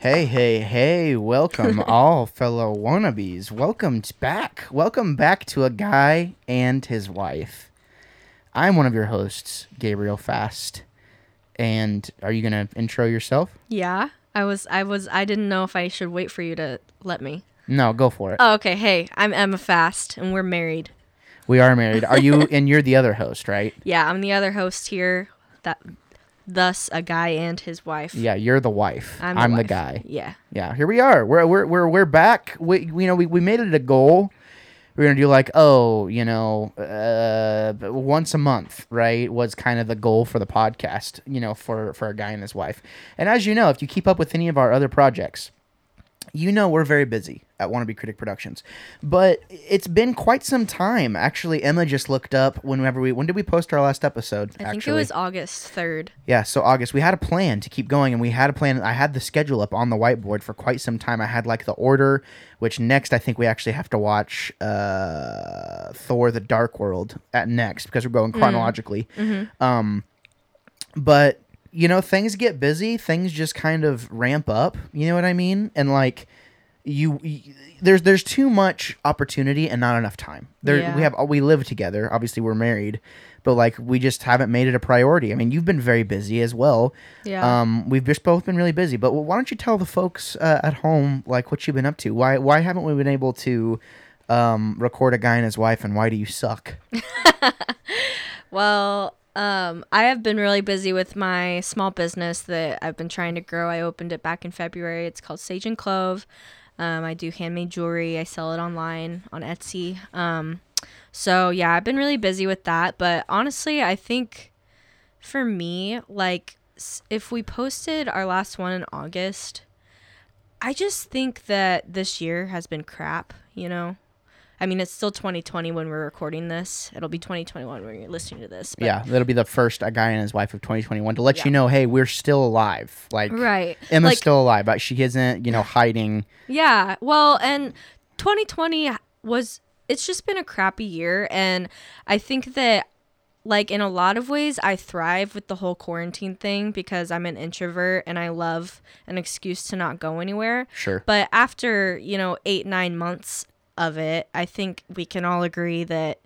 Hey, hey, hey, welcome all fellow wannabes. Welcome back. Welcome back to a guy and his wife. I'm one of your hosts, Gabriel Fast. And are you going to intro yourself? Yeah, I was. I was. I didn't know if I should wait for you to let me. No, go for it. Oh, okay. Hey, I'm Emma Fast, and we're married. we are married. Are you and you're the other host, right? Yeah, I'm the other host here. That, thus, a guy and his wife. Yeah, you're the wife. I'm, the, wife. guy. Yeah. Yeah, here we are. We're we're we're we're back. We we, you know we, we made it a goal. We're gonna do like oh you know uh, once a month right was kind of the goal for the podcast you know for for a guy and his wife. And as you know, if you keep up with any of our other projects, you know we're very busy at Wannabe Critic Productions. But it's been quite some time. Actually, Emma just looked up whenever we when did we post our last episode? I think actually? it was August third. Yeah, so August, we had a plan to keep going, and we had a plan. I had the schedule up on the whiteboard for quite some time. I had like the order, which next I think we actually have to watch uh, Thor: The Dark World at next because we're going chronologically. Um, but you know, things get busy. Things just kind of ramp up. You know what I mean? And like. You, you there's there's too much opportunity and not enough time. There Yeah. we have we live together. Obviously we're married, but like we just haven't made it a priority. I mean, you've been very busy as well. Yeah. Um, we've just both been really busy. But why don't you tell the folks uh, at home like what you've been up to? Why why haven't we been able to um, record a guy and his wife? And why do you suck? Well, um, I have been really busy with my small business that I've been trying to grow. I opened it back in February. It's called Sage and Clove. Um, I do handmade jewelry. I sell it online on Etsy. Um, so yeah, I've been really busy with that. But honestly, I think for me, like if we posted our last one in August, I just think that this year has been crap. You know. I mean, it's still 2020 when we're recording this. It'll be 2021 when you're listening to this. But yeah, that'll be the first a guy and his wife of 2021 to let Yeah. you know, hey, we're still alive. Like Right. Emma's like, still alive, but she isn't, you know, hiding. Yeah. Well, and 2020 was it's just been a crappy year and I think that like in a lot of ways I thrive with the whole quarantine thing because I'm an introvert and I love an excuse to not go anywhere. Sure. But after, you know, 8 9 months of it, I think we can all agree that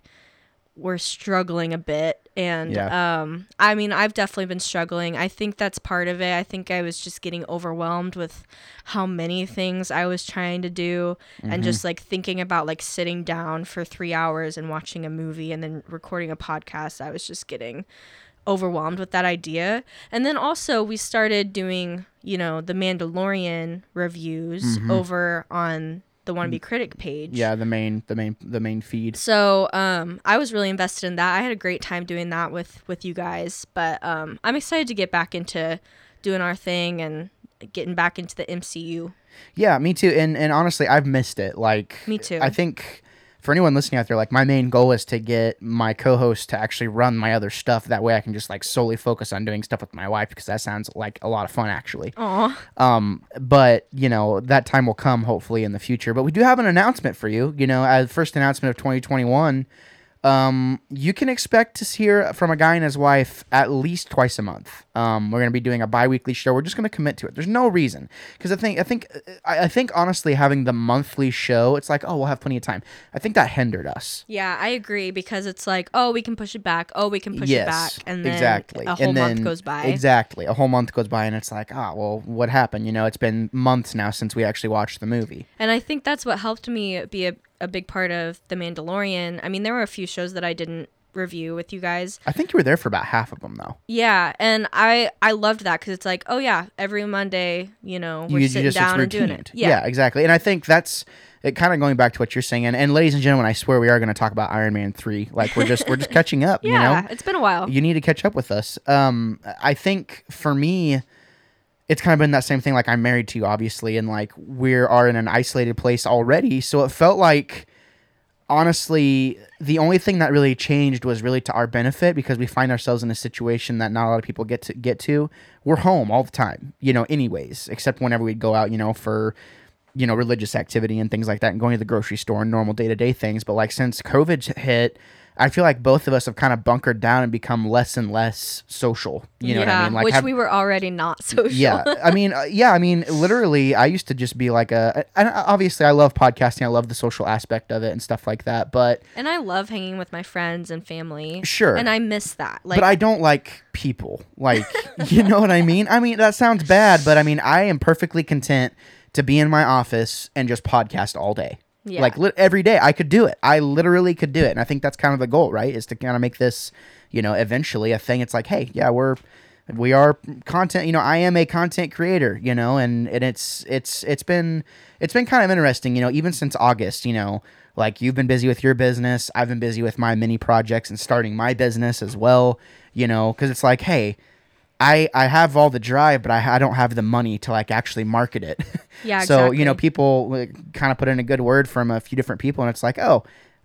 we're struggling a bit and Yeah. um I mean I've definitely been struggling. I think that's part of it. I think I was just getting overwhelmed with how many things I was trying to do and just like thinking about like sitting down for 3 hours and watching a movie and then recording a podcast. I was just getting overwhelmed with that idea. And then also we started doing, you know, the Mandalorian reviews over on the Wannabe Critic page. Yeah, the main, the main, the main feed. So um, I was really invested in that. I had a great time doing that with with you guys. But um, I'm excited to get back into doing our thing and getting back into the MCU. Yeah, me too. And and honestly, I've missed it. Like Me too. I think for anyone listening out there, like my main goal is to get my co-host to actually run my other stuff. That way, I can just like solely focus on doing stuff with my wife because that sounds like a lot of fun, actually. Aw. Um, but you know that time will come hopefully in the future. But we do have an announcement for you. You know, as first announcement of 2021. Um, you can expect to hear from a guy and his wife at least twice a month. Um, we're gonna be doing a bi-weekly show. We're just gonna commit to it. There's no reason because I think I think I, I think honestly having the monthly show, it's like oh we'll have plenty of time. I think that hindered us. Yeah, I agree because it's like, oh, we can push it back. Oh, we can push it back, and then exactly. a whole and month then, goes by. Exactly, a whole month goes by, and it's like, ah, well, what happened? You know, it's been months now since we actually watched the movie. And I think that's what helped me be a, a big part of The Mandalorian. I mean, there were a few shows that I didn't review with you guys. I think you were there for about half of them, though. Yeah, and I I loved that because it's like, oh yeah, every Monday, you know, we're sitting down and doing it. Yeah. exactly. And I think that's it. Kind of going back to what you're saying, and, and ladies and gentlemen, I swear we are going to talk about Iron Man three. Like we're just we're just catching up. yeah, You know, it's been a while. you need to catch up with us. Um, I think for me, it's kind of been that same thing. Like I'm married to you, obviously, and like we are in an isolated place already. So it felt like, honestly, the only thing that really changed was really to our benefit because we find ourselves in a situation that not a lot of people get to get to. We're home all the time, you know. Anyways, except whenever we'd go out, you know, for you know, religious activity and things like that and going to the grocery store and normal day to day things. But like since COVID hit, I feel like both of us have kind of bunkered down and become less and less social. You know yeah, what I mean? Like which have- we were already not social. yeah i mean uh, yeah i mean literally i used to just be like a and obviously i love podcasting i love the social aspect of it and stuff like that but and I love hanging with my friends and family. Sure. And I miss that. Like but i don't like people like you know what i mean i mean that sounds bad but i mean i am perfectly content to be in my office and just podcast all day Yeah. like li- every day i could do it i literally could do it and i think that's kind of the goal right is to kind of make this you know eventually a thing it's like hey yeah we're we are content you know i am a content creator you know and and it's it's it's been it's been kind of interesting you know even since august you know like you've been busy with your business i've been busy with my mini projects and starting my business as well you know because it's like hey I, I have all the drive, but I, I don't have the money to like actually market it. Yeah, so you know, exactly. people kind of put in a good word from a few different people, and it's like, oh,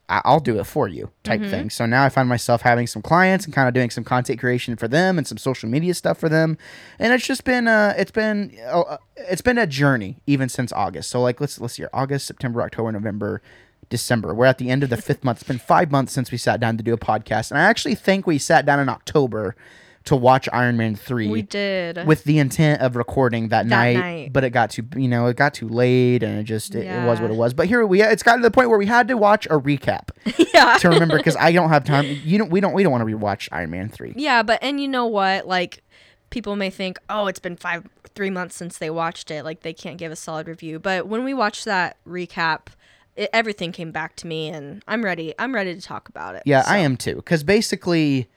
I- I'll do it for you type Mm-hmm. thing. So now I find myself having some clients and kind of doing some content creation for them and some social media stuff for them, and it's just been uh, it's been uh, it's been a journey even since August. So like let's let's see here, August, September, October, November. December. We're at the end of the fifth month. It's been five months since we sat down to do a podcast. And I actually think we sat down in October to watch Iron Man 3 we did. with the intent of recording that, night, night. but it got too you know it got too late and it just it, it was what it was but here we it's got to the point where we had to watch a recap yeah. to remember because i don't have time you don't we don't we don't want to rewatch iron man 3 Yeah, but and you know what? Like people may think, "Oh, it's been 5 3 months since they watched it. Like they can't give a solid review." But when we watched that recap, it, everything came back to me and I'm ready. I'm ready to talk about it. yeah i am too because basically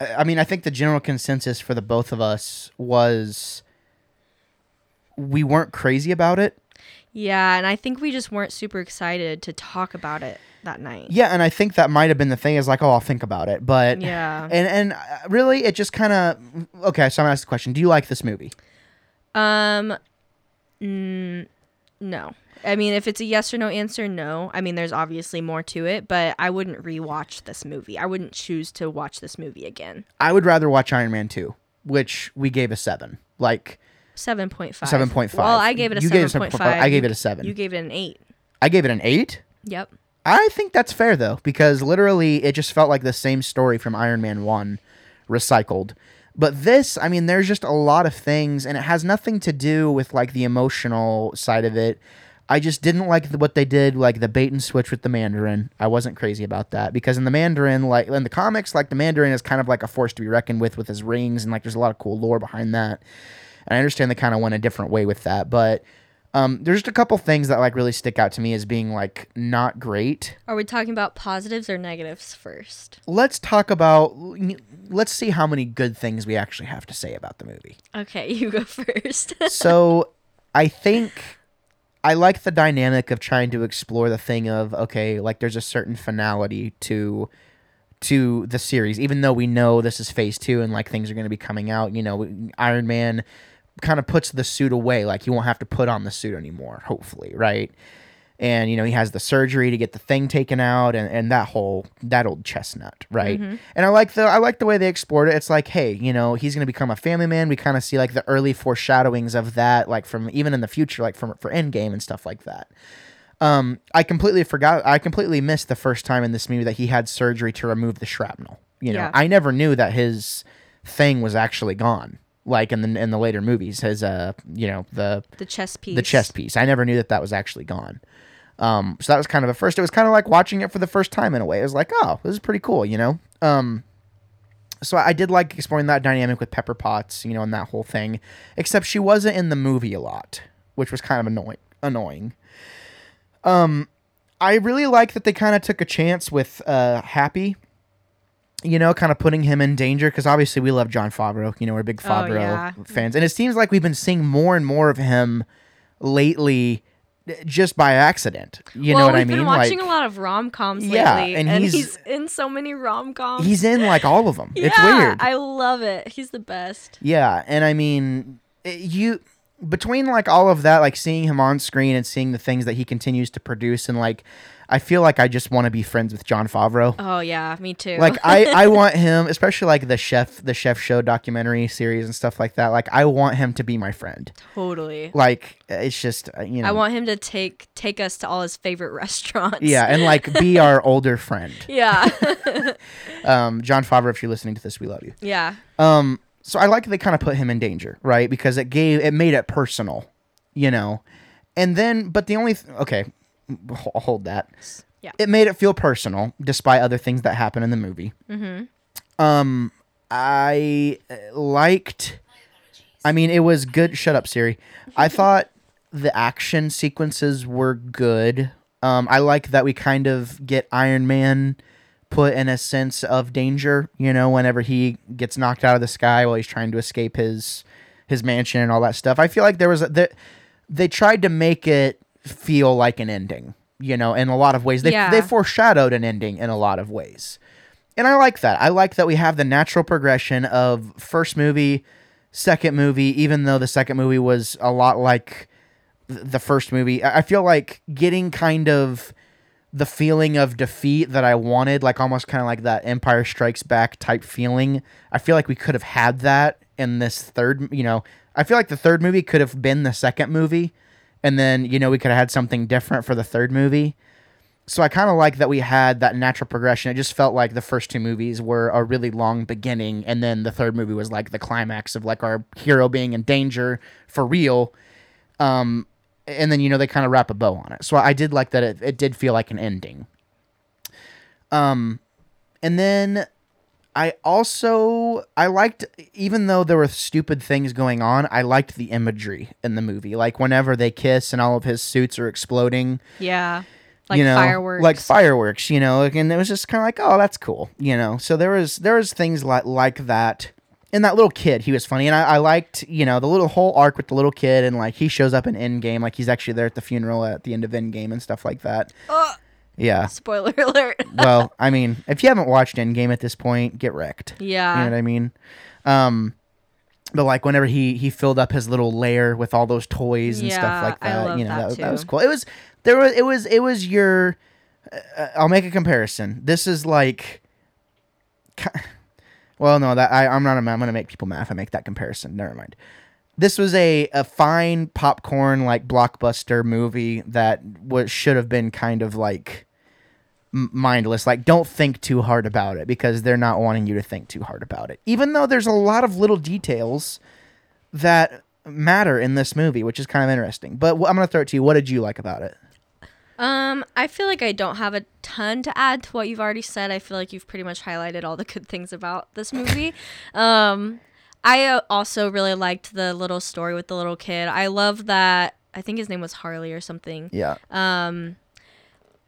I mean, I think the general consensus for the both of us was we weren't crazy about it. Yeah, and I think we just weren't super excited to talk about it that night. Yeah, and I think that might have been the thing is like, oh, I'll think about it. But Yeah. and and uh, really, it just kind of okay. So I'm gonna ask the question: Do you like this movie? Um, mm, no. I mean, if it's a yes or no answer, no. I mean, there's obviously more to it, but I wouldn't rewatch this movie. I wouldn't choose to watch this movie again. I would rather watch Iron Man two, which we gave a seven. Like Seven point five. seven point five. Well, I gave it a You gave seven point 7.5. five. I gave it a seven. You gave it an eight. I gave it an eight. Yep. I think that's fair though, because literally it just felt like the same story from Iron Man 1 recycled. But this, I mean, there's just a lot of things, and it has nothing to do with like the emotional side of it. I just didn't like the, what they did, like the bait and switch with the Mandarin. I wasn't crazy about that because in the Mandarin, like in the comics, like the Mandarin is kind of like a force to be reckoned with with his rings, and like there's a lot of cool lore behind that. And I understand they kind of went a different way with that, but um, there's just a couple things that like really stick out to me as being like not great. Are we talking about positives or negatives first? let's talk about let's see how many good things we actually have to say about the movie Okay, you go first. so i think i like the dynamic of trying to explore the thing of okay like there's a certain finality to to the series even though we know this is phase two and like things are going to be coming out you know iron man kind of puts the suit away like he won't have to put on the suit anymore hopefully right? And you know he has the surgery to get the thing taken out and, and that whole that old chestnut right? And i like the i like the way they explored it. It's like hey you know he's to become a family man. We kind of see like the early foreshadowings of that like from even in the future like from for endgame and stuff like that. Um i completely forgot i completely missed the first time in this movie that he had surgery to remove the shrapnel you know? Yeah. i never knew that his thing was actually gone like in the in the later movies his uh you know the the chest piece. the chest piece. I never knew that that was actually gone. Um, so that was kind of a first. It was kind of like watching it for the first time in a way. It was like, oh, this is pretty cool, you know. Um, so I did like exploring that dynamic with Pepper Potts, you know, and that whole thing. Except she wasn't in the movie a lot, which was kind of annoying. Annoying. Um, I really like that they kind of took a chance with uh Happy. You know, kind of putting him in danger because obviously we love Jon Favreau. You know, we're big Oh, Favreau yeah. fans, and it seems like we've been seeing more and more of him lately, eh, just by accident. You well, know what I mean? we've been watching like a lot of rom coms Yeah, lately, and and, he's- he's, in so many rom coms. he's in like all of them. yeah, it's weird. I love it. He's the best. Yeah, and I mean, eh, you between like all of that, like seeing him on screen and seeing the things that he continues to produce, and like I feel like I just want to be friends with Jon Favreau. Oh yeah, me too. Like I, I want him, especially like the chef, the chef show documentary series and stuff like that. Like I want him to be my friend. totally. Like it's just uh, you know. I want him to take take us to all his favorite restaurants. yeah, and like be our older friend. yeah. Um, Jon Favreau, if you're listening to this, we love you. yeah. Um, so I like they kind of put him in danger, right? Because it gave it made it personal, you know. And then, but the only th- okay, I'll hold that. Yeah. It made it feel personal, despite other things that happen in the movie. Mm-hmm. Um, I uh, liked. I mean, it was good. Shut up, Siri. I thought the action sequences were good. Um, I like that we kind of get Iron Man put in a sense of danger. You know, whenever he gets knocked out of the sky while he's trying to escape his his mansion and all that stuff. I feel like there was a, they, they tried to make it feel like an ending. You know, in a lot of ways, they Yeah. they foreshadowed an ending in a lot of ways. And I like that. I like that we have the natural progression of first movie, second movie, even though the second movie was a lot like the first movie. I I feel like getting kind of the feeling of defeat that I wanted, like almost kind of like that Empire Strikes Back type feeling. I feel like we could have had that in this third, you know, I feel like the third movie could have been the second movie and then, you know, we could have had something different for the third movie so I kind of like that we had that natural progression. It just felt like the first two movies were a really long beginning, and then the third movie was like the climax of like our hero being in danger for real. Um, and then you know they kind of wrap a bow on it. So I did like that. It, it did feel like an ending. Um, and then I also I liked even though there were stupid things going on, I liked the imagery in the movie. Like whenever they kiss and all of his suits are exploding Yeah. Like you know, fireworks. like fireworks, you know, and it was just kind of like, oh, that's cool, you know. So there was there was things like like that. And that little kid, he was funny, and I, I liked, you know, the little whole arc with the little kid, and like he shows up in Endgame, like he's actually there at the funeral at the end of Endgame and stuff like that. Oh, Yeah. spoiler alert. Well, I mean, if you haven't watched Endgame at this point, get wrecked. yeah. You know what I mean? Um, but like whenever he he filled up his little lair with all those toys and Yeah, stuff like that, you know, that that, that was cool. It was there was it was it was your. Uh, I'll make a comparison. This is like. Well, no, that I, I'm not. I'm gonna make people mad if I make that comparison. Never mind. This was a, a fine popcorn like blockbuster movie that was should have been kind of like mindless. Like, don't think too hard about it because they're not wanting you to think too hard about it. Even though there's a lot of little details that matter in this movie, which is kind of interesting. But I'm gonna throw it to you. What did you like about it? Um, I feel like I don't have a ton to add to what you've already said. I feel like you've pretty much highlighted all the good things about this movie. um, I uh, also really liked the little story with the little kid. I love that. I think his name was Harley or something. Yeah. Um,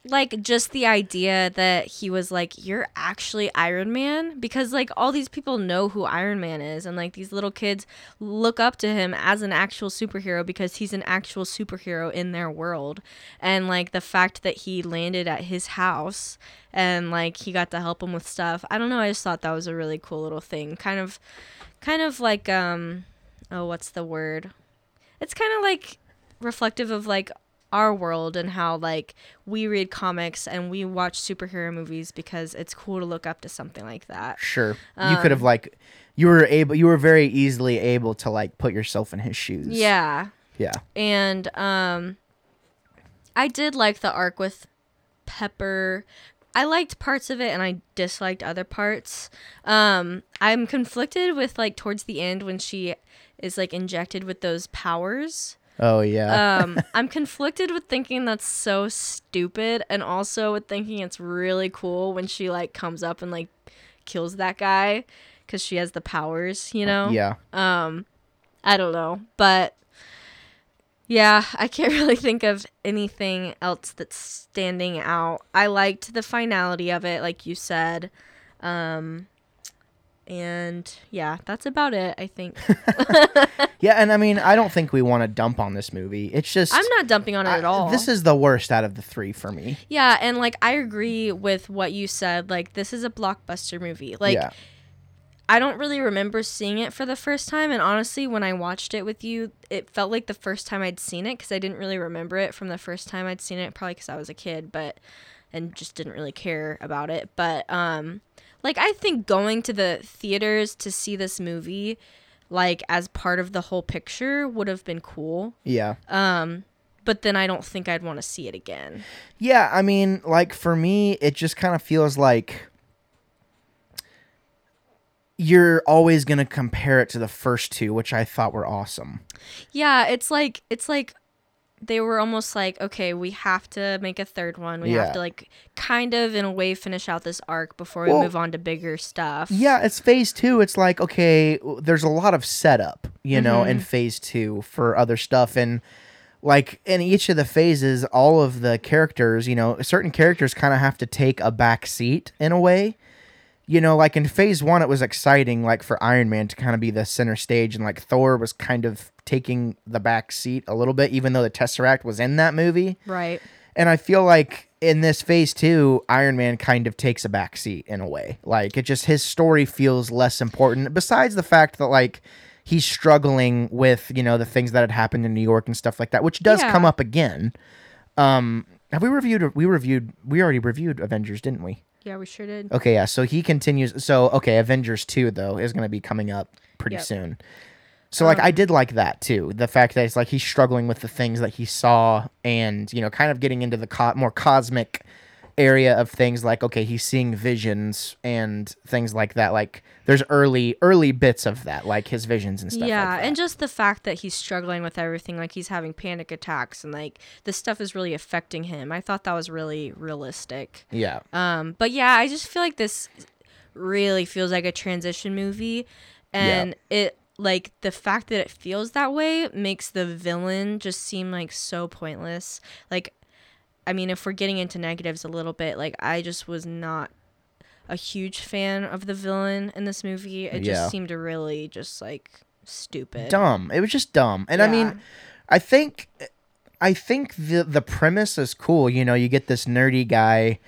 like just the idea that he was like, "You're actually Iron Man," because like all these people know who Iron Man is, and like these little kids look up to him as an actual superhero because he's an actual superhero in their world, and like the fact that he landed at his house and like he got to help him with stuff. I don't know. I just thought that was a really cool little thing. Kind of, kind of like um, oh, what's the word? It's kind of like reflective of like our world and how like we read comics and we watch superhero movies because it's cool to look up to something like that. Sure. you could have like you were able you were very easily able to like put yourself in his shoes. Yeah. Yeah. And um I did like the arc with Pepper. I liked parts of it and I disliked other parts. Um I'm conflicted with like towards the end when she is like injected with those powers. Oh yeah. um, I'm conflicted with thinking that's so stupid, and also with thinking it's really cool when she like comes up and like kills that guy because she has the powers, you know. yeah. Um, I don't know, but yeah, I can't really think of anything else that's standing out. I liked the finality of it, like you said. Um, and yeah, that's about it. I think Yeah, and I mean, I don't think we want to dump on this movie. It's just I'm not dumping on it I- at all. This is the worst out of the three for me. Yeah, and like I agree with what you said. Like this is a blockbuster movie. Like yeah. I don't really remember seeing it for the first time. And honestly, when I watched it with you, it felt like the first time I'd seen it because I didn't really remember it from the first time I'd seen it, probably because I was a kid, but and just didn't really care about it. But um, like I think going to the theaters to see this movie, like as part of the whole picture, would have been cool. Yeah. Um, but then I don't think I'd want to see it again. Yeah, I mean, like for me, it just kind of feels like you're always going to compare it to the first two, which I thought were awesome. Yeah, it's like it's like they were almost like, okay, we have to make a third one. We Yeah. have to like kind of in a way finish out this arc before we Well, move on to bigger stuff. Yeah, it's phase two. It's like, okay, there's a lot of setup, you know, Mm-hmm. in phase two for other stuff. And like in each of the phases, all of the characters, you know, certain characters kind of have to take a back seat in a way. You know, like in phase one, it was exciting, like for Iron Man to kind of be the center stage, and like Thor was kind of taking the back seat a little bit, even though the Tesseract was in that movie. Right. And I feel like in this phase two, Iron Man kind of takes a back seat in a way. Like it just his story feels less important. Besides the fact that like he's struggling with, you know, the things that had happened in New York and stuff like that, which does Yeah. come up again. Um have we reviewed we reviewed we already reviewed Avengers, didn't we? Yeah, we sure did. Okay, yeah. So he continues. So okay, Avengers two though is going to be coming up pretty Yep. soon. So like I did like that too. The fact that it's like he's struggling with the things that he saw, and you know, kind of getting into the co- more cosmic area of things. Like okay, he's seeing visions and things like that. Like there's early early bits of that, like his visions and stuff. yeah, like that. and just the fact that he's struggling with everything, like he's having panic attacks and like this stuff is really affecting him. I thought that was really realistic. yeah, Um, but yeah, I just feel like this really feels like a transition movie, and it like the fact that it feels that way makes the villain just seem like so pointless. Like, I mean, if we're getting into negatives a little bit, like I just was not a huge fan of the villain in this movie. It Yeah. just seemed to really just like stupid. dumb. It was just dumb. And I mean, I think I think the the premise is cool. You know, you get this nerdy guy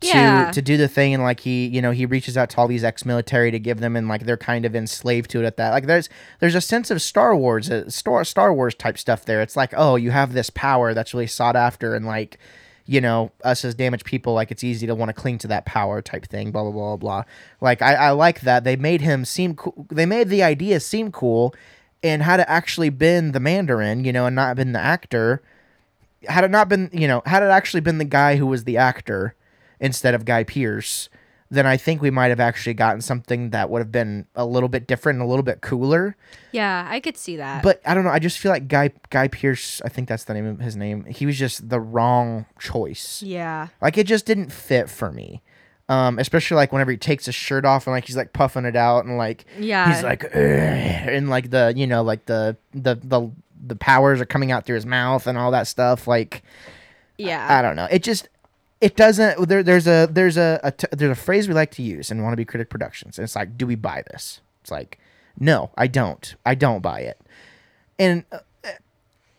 Yeah. to do the thing and like he you know he reaches out to all these ex-military to give them and like they're kind of enslaved to it at that. Like there's there's a sense of star wars uh, star, star wars type stuff there. It's like oh you have this power that's really sought after and like you know us as damaged people like it's easy to want to cling to that power type thing blah blah blah blah. Like i, I like that. They made him seem cool they made the idea seem cool and had it actually been the mandarin you know and not been the actor had it not been you know had it actually been the guy who was the actor instead of Guy Pearce, then I think we might have actually gotten something that would have been a little bit different and a little bit cooler. Yeah, I could see that. But I don't know. I just feel like Guy Guy Pearce. I think that's the name of his name. He was just the wrong choice. yeah, Like it just didn't fit for me. Um, especially like whenever he takes his shirt off and like he's like puffing it out and like yeah, he's like "Ugh," and like the you know like the the the the powers are coming out through his mouth and all that stuff. Like yeah. I don't know. It just it doesn't. There, there's a there's a, a t- there's a phrase we like to use and Wannabe Critic Productions. And it's like, do we buy this? It's like, no, I don't. I don't buy it. And uh,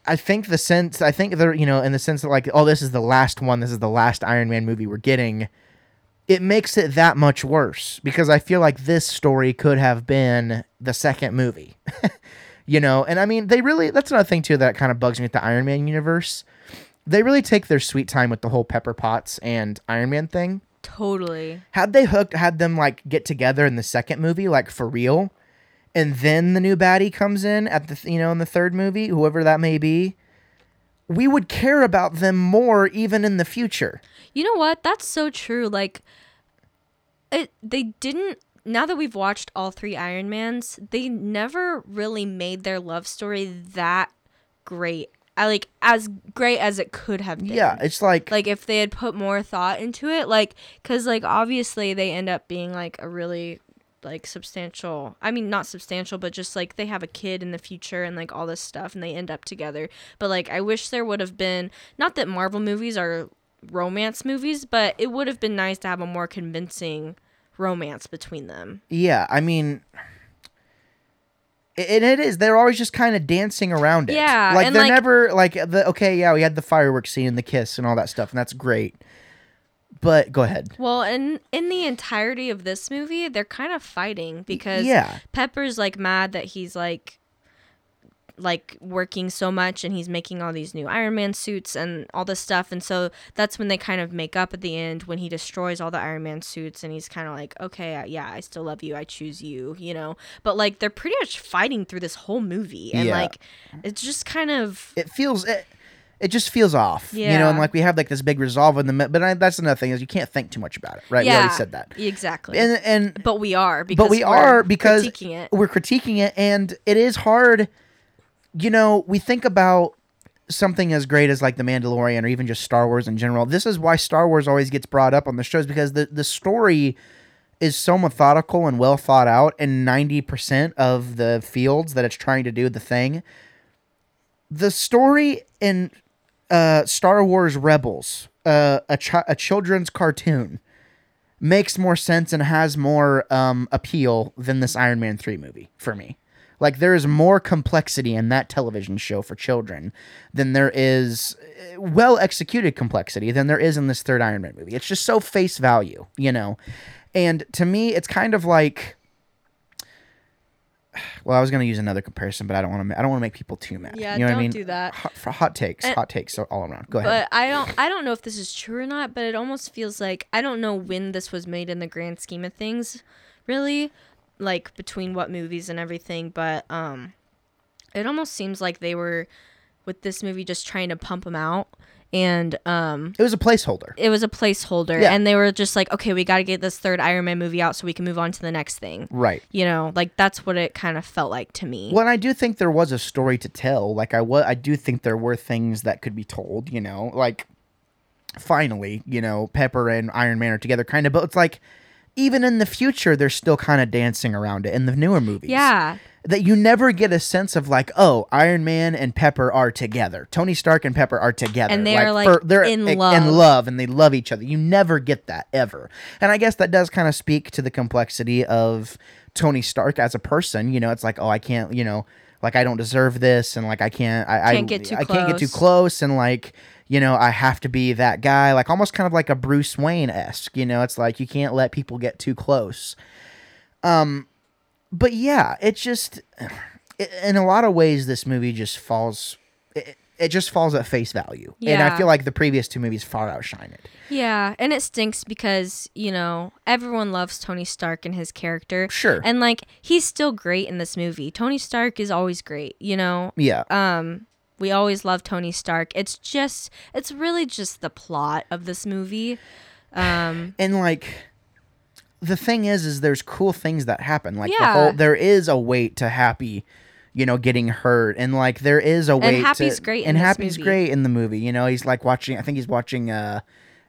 I think the sense I think there you know in the sense that like, oh, this is the last one. This is the last Iron Man movie we're getting. It makes it that much worse because I feel like this story could have been the second movie. you know, and I mean, they really that's another thing too that kind of bugs me with the Iron Man universe they really take their sweet time with the whole Pepper Potts and Iron Man thing. totally. Had they hooked, had them like get together in the second movie, like for real, and then the new baddie comes in at the you know in the third movie, whoever that may be, we would care about them more even in the future. You know what? That's so true. Like it they didn't now that we've watched all three Iron Mans, they never really made their love story that great. I like as great as it could have been. Yeah, it's like, Like if they had put more thought into it, like cuz like obviously they end up being like a really like substantial i mean not substantial but just like they have a kid in the future and like all this stuff and they end up together but like i wish there would have been not that marvel movies are romance movies but it would have been nice to have a more convincing romance between them yeah, I mean. And it is. They're always just kind of dancing around it. Yeah, like they're like- never like the okay. Yeah, we had the fireworks scene and the kiss and all that stuff, and that's great. But go ahead. Well, in in the entirety of this movie, they're kind of fighting because Yeah. Pepper's like mad that he's like like working so much and he's making all these new Iron Man suits and all this stuff and so that's when they kind of make up at the end when he destroys all the Iron Man suits and he's kind of like okay yeah I still love you I choose you you know but like they're pretty much fighting through this whole movie and Yeah. like it's just kind of It feels it, it just feels off. You know, and like we have like this big resolve in the middle, but I, that's another thing is you can't think too much about it, right? We already said that. exactly And and but we are because but we are because critiquing it we're critiquing it and it is hard you know we think about something as great as like the mandalorian or even just star wars in general this is why star wars always gets brought up on the shows because the, the story is so methodical and well thought out and 90% of the fields that it's trying to do the thing the story in uh, star wars rebels uh, a, chi- a children's cartoon makes more sense and has more um, appeal than this Iron Man 3 movie for me. Like there is more complexity in that television show for children than there is uh, well executed complexity than there is in this third Iron Man movie. It's just so face value, you know. And to me it's kind of like well, I was going to use another comparison, but I don't want to I don't want to make people too mad. Yeah, you know what I don't mean? do that. Hot, for hot takes, And- hot takes all around. Go ahead. But I don't I don't know if this is true or not, but it almost feels like I don't know when this was made in the grand scheme of things, really, like between what movies and everything, but um it almost seems like they were with this movie just trying to pump them out and um it was a placeholder. it was a placeholder Yeah. and they were just like okay we got to get this third iron man movie out so we can move on to the next thing Right. you know like that's what it kind of felt like to me Well, and I do think there was a story to tell. Like I was, I do think there were things that could be told. You know, like finally, you know, Pepper and Iron Man are together, kind of. But it's like even in the future, they're still kind of dancing around it in the newer movies. yeah that you never get a sense of like, oh, Iron Man and Pepper are together. Tony Stark and Pepper are together, And they are, like, they're in love. in love, and they love each other. You never get that ever, and I guess that does kind of speak to the complexity of Tony Stark as a person. You know, it's like, oh, I can't, you know, like I don't deserve this, and like I can't, I, Can't I, get too I can't get too close. close, and like. You know, I have to be that guy, like almost kind of like a Bruce Wayne esque. You know, it's like you can't let people get too close. Um, but yeah, it just in a lot of ways this movie just falls it, it just falls at face value and i feel like the previous two movies far outshine it Yeah, and it stinks because, you know, everyone loves Tony Stark and his character. Sure. And like he's still great in this movie. Tony Stark is always great, you know. yeah Um we always love Tony Stark. It's just it's really just the plot of this movie. Um and like the thing is is there's cool things that happen like the Yeah. whole there is a weight to happy you know getting hurt and like there is a way. to Happy's to, great in and happy's movie. great in the movie you know he's like watching i think he's watching uh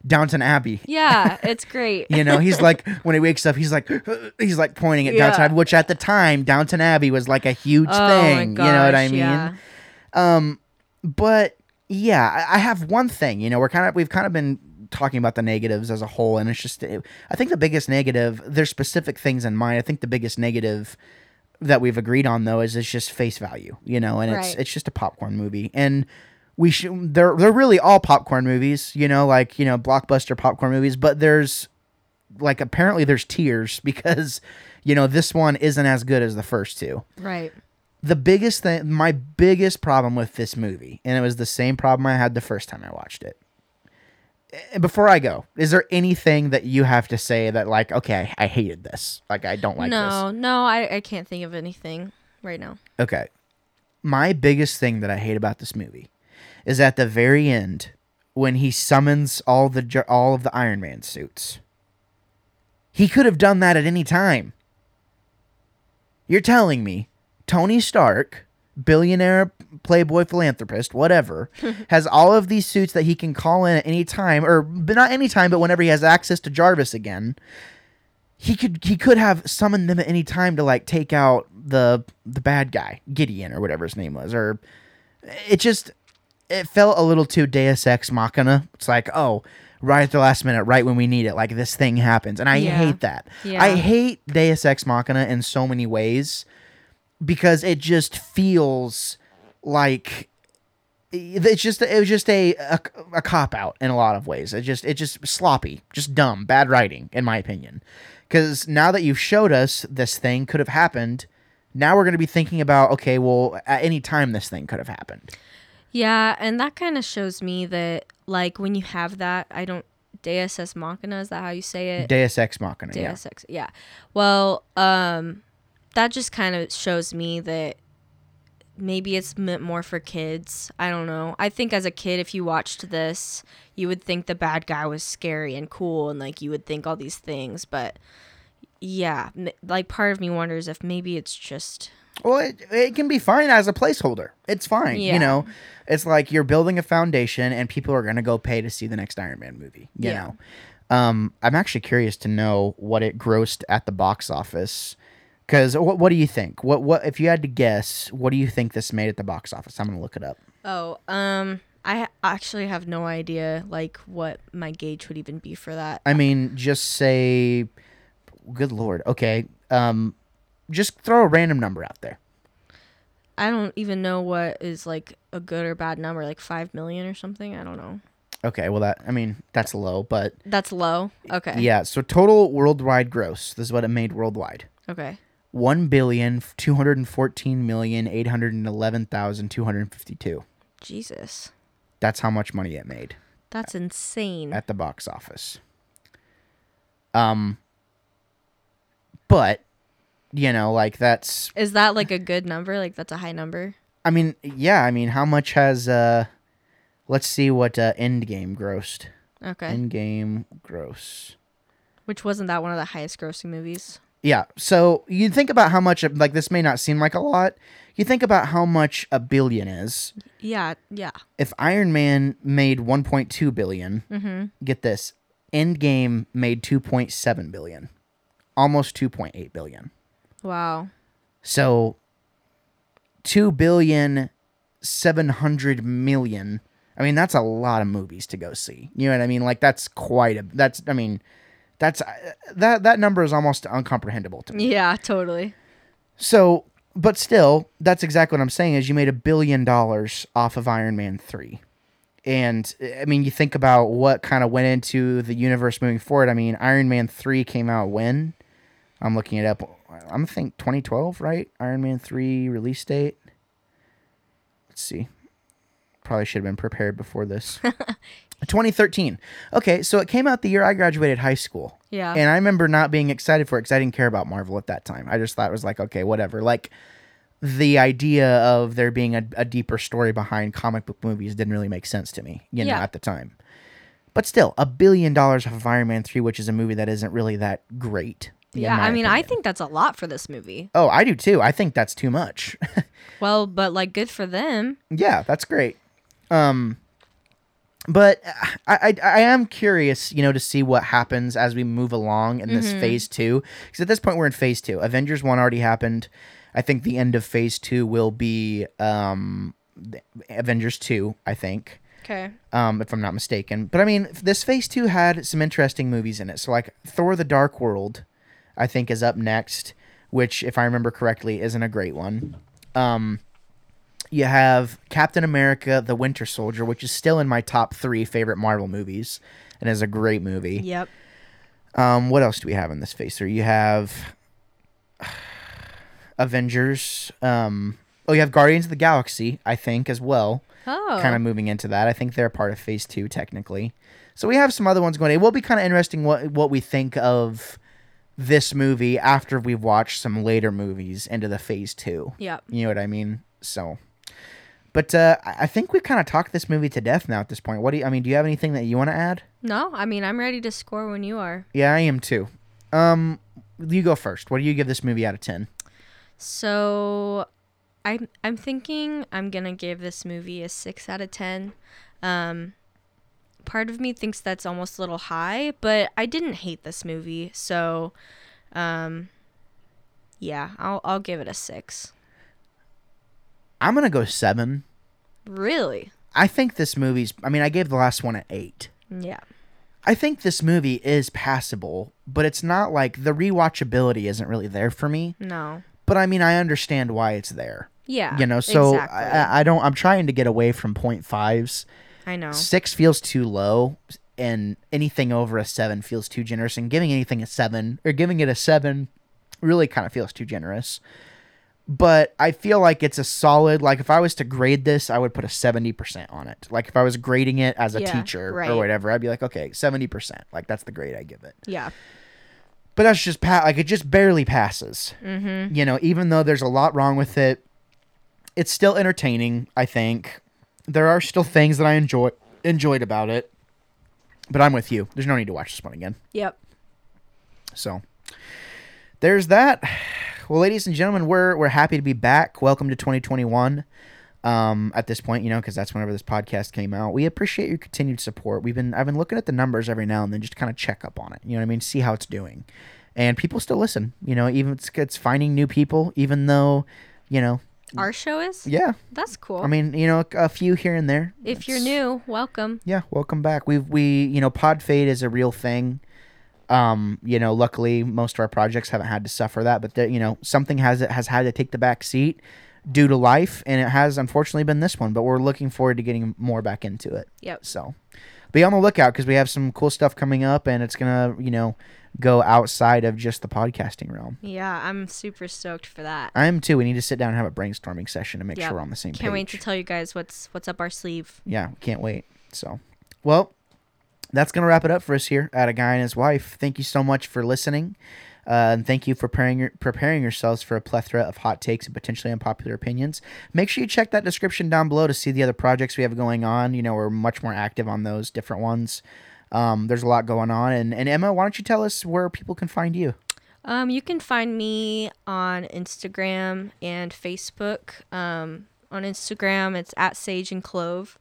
downton abbey yeah, it's great. You know, he's like when he wakes up, he's like he's like pointing at Downton Yeah. Abbey, which at the time Downton Abbey was like a huge oh thing. gosh, you know what I mean? Yeah. Um, but yeah, I, I have one thing. You know, we're kind of we've kind of been talking about the negatives as a whole, and it's just I think the biggest negative. There's specific things in mind. I think the biggest negative that we've agreed on though is it's just face value. You know, and it's Right. it's just a popcorn movie, and we should they're they're really all popcorn movies. You know, like you know blockbuster popcorn movies, but there's like apparently there's tiers because you know this one isn't as good as the first two Right. The biggest thing my biggest problem with this movie and it was the same problem i had the first time i watched it. Eh, before i go is there anything that you have to say that like okay i hated this. Like i don't like this. no, no, I, I can't think of anything right now. okay. My biggest thing that i hate about this movie is at the very end when he summons all the all of the iron man suits. He could have done that at any time. You're telling me Tony Stark, billionaire, playboy, philanthropist, whatever, has all of these suits that he can call in at any time, or but not any time, but whenever he has access to Jarvis again, he could he could have summoned them at any time to like take out the the bad guy, Gideon or whatever his name was, or it just it felt a little too Deus Ex Machina. It's like, oh, right at the last minute, right when we need it, like this thing happens, and I Yeah. hate that. Yeah. I hate Deus Ex Machina in so many ways because it just feels like it's just it was just a a, a cop out in a lot of ways. It just it just sloppy, just dumb, bad writing in my opinion. Because now that you've showed us this thing could have happened, now we're going to be thinking about okay, well, at any time this thing could have happened. Yeah, and that kind of shows me that like when you have that, I don't Deus ex machina is that how you say it? Deus ex machina. yeah. Deus ex. Yeah. Well, um, that just kind of shows me that maybe it's meant more for kids. I don't know. I think as a kid, if you watched this, you would think the bad guy was scary and cool, and like you would think all these things. But yeah, like part of me wonders if maybe it's just Well, it, it can be fine as a placeholder. It's fine. Yeah. You know, it's like you're building a foundation and people are going to go pay to see the next Iron Man movie. You Yeah. know, um, I'm actually curious to know what it grossed at the box office. Because what, what do you think? What what if you had to guess? What do you think this made at the box office? I'm gonna look it up. oh um. I actually have no idea like what my gauge would even be for that. I mean, just say, good lord. Okay, um, just throw a random number out there. I don't even know what is like a good or bad number, like five million or something. I don't know. Okay, well that I mean that's low, but That's low. Okay. yeah. So total worldwide gross. This is what it made worldwide. Okay. One billion two hundred and fourteen million eight hundred and eleven thousand two hundred and fifty two. Jesus. That's how much money it made That's insane. at the box office. Um, but you know, like that's. Is that like a good number? Like that's a high number? I mean, yeah. I mean, how much has uh? Let's see what uh, Endgame grossed. Okay. Endgame gross. Which wasn't that one of the highest grossing movies? Yeah. So you think about how much like this may not seem like a lot. You think about how much a billion is. Yeah, yeah. If Iron Man made 1.2 billion, Mm-hmm. get this, Endgame made 2.7 billion. Almost 2.8 billion. Wow. So 2 billion 700 million. I mean, that's a lot of movies to go see. You know what I mean? Like that's quite a that's I mean, that's uh, that that number is almost uncomprehendable to me. Yeah, totally. So, but still, that's exactly what I'm saying is you made a billion dollars off of Iron Man 3. And I mean, you think about what kind of went into the universe moving forward. I mean, Iron Man 3 came out when? I'm looking it up. I'm think 2012, right? Iron Man 3 release date. Let's see. Probably should have been prepared before this. 2013. Okay, so it came out the year I graduated high school. Yeah. And I remember not being excited for it because I didn't care about Marvel at that time. I just thought it was like, okay, whatever. Like the idea of there being a, a deeper story behind comic book movies didn't really make sense to me, you know, Yeah. at the time. But still, a billion dollars off of Iron Man 3, which is a movie that isn't really that great. yeah, I mean, I think that's a lot for this movie. Oh, I do too. I think that's too much. Well, but like good for them. Yeah, that's great. Um, but I, I I am curious, you know, to see what happens as we move along in this phase two. Because at this point, we're in phase two. Avengers one already happened. I think the end of phase two will be um, Avengers two. I think. Okay. Um, if I'm not mistaken. But I mean, this phase two had some interesting movies in it. So like Thor: The Dark World, I think is up next, which, if I remember correctly, isn't a great one. Um, you have Captain America: The Winter Soldier, which is still in my top three favorite Marvel movies, and is a great movie. Yep. Um, what else do we have in this phase three? You have Avengers. Um, oh, you have Guardians of the Galaxy, I think, as well Oh. kind of moving into that. I think they're part of phase two technically. So we have some other ones going. It will be kind of interesting what what we think of this movie after we've watched some later movies into the phase two. Yep. You know what I mean? So, but uh, I think we've kind of talked this movie to death now at this point. What do you? I mean, do you have anything that you want to add? No, I mean I'm ready to score when you are. Yeah, I am too. Um, you go first. What do you give this movie out of ten? So I'm I'm thinking I'm gonna give this movie a six out of ten. Um part of me thinks that's almost a little high, but I didn't hate this movie, so um yeah, I'll I'll give it a six. I'm gonna go seven. Really? I think this movie's. I mean, I gave the last one an eight. Yeah. I think this movie is passable, but it's not like the rewatchability isn't really there for me. No. But I mean, I understand why it's there. Yeah. You know, so exactly. I, I don't. I'm trying to get away from point fives. I know. Six feels too low, and anything over a seven feels too generous. And giving anything a seven or giving it a seven really kind of feels too generous. But I feel like it's a solid. Like if I was to grade this, I would put a seventy percent on it. Like if I was grading it as a Yeah, teacher right. or whatever, I'd be like, okay, seventy percent. Like that's the grade I give it. Yeah. But that's just pa- like it just barely passes. Mm-hmm. You know, even though there's a lot wrong with it, it's still entertaining. I think there are still things that I enjoy enjoyed about it. But I'm with you. There's no need to watch this one again. Yep. So there's that. Well, ladies and gentlemen, we're we're happy to be back. Welcome to 2021. Um, at this point, you know, because that's whenever this podcast came out. We appreciate your continued support. We've been I've been looking at the numbers every now and then, just kind of check up on it. You know what I mean? See how it's doing, and people still listen. You know, even it's it's finding new people, even though, you know, Our show is. yeah. That's cool. I mean, you know, a, a few here and there. if you're new, welcome. yeah, welcome back. We've we you know pod fade is a real thing. Um, you know, luckily most of our projects haven't had to suffer that, but you know something has it has had to take the back seat due to life, and it has unfortunately been this one. But we're looking forward to getting more back into it. Yep. So be on the lookout because we have some cool stuff coming up, and it's gonna you know go outside of just the podcasting realm. Yeah, I'm super stoked for that. I am too. We need to sit down and have a brainstorming session to make Yep. sure we're on the same page. Can't wait to tell you guys what's what's up our sleeve. yeah, can't wait. So, well, that's gonna wrap it up for us here at a guy and his wife. Thank you so much for listening, uh, and thank you for preparing your, preparing yourselves for a plethora of hot takes and potentially unpopular opinions. Make sure you check that description down below to see the other projects we have going on. You know, we're much more active on those different ones. Um, there's a lot going on, and and Emma, why don't you tell us where people can find you? Um, you can find me on Instagram and Facebook. Um, on Instagram, it's at Sage and Clove.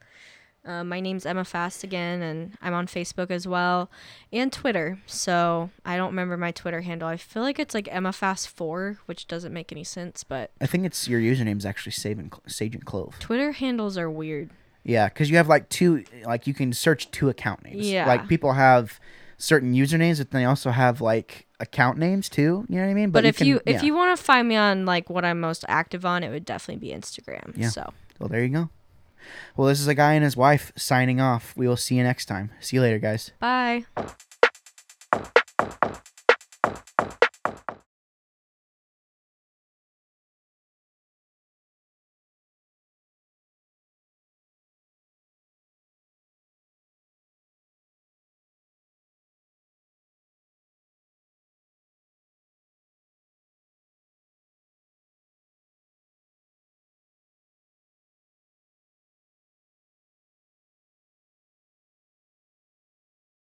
Uh, my name's Emma Fast again, and I'm on Facebook as well, and Twitter. So I don't remember my Twitter handle. I feel like it's like Emma Fast Four, which doesn't make any sense. But I think it's your username's actually Sage and, Sage and Clove. Twitter handles are weird. Yeah, because you have like two, like you can search two account names. Yeah. Like people have certain usernames, but they also have like account names too. You know what I mean? But, if can- you if yeah. you want to find me on like what I'm most active on, it would definitely be Instagram. Yeah. So well, there you go. Well, this is a guy and his wife signing off. We will see you next time. See you later, guys. Bye.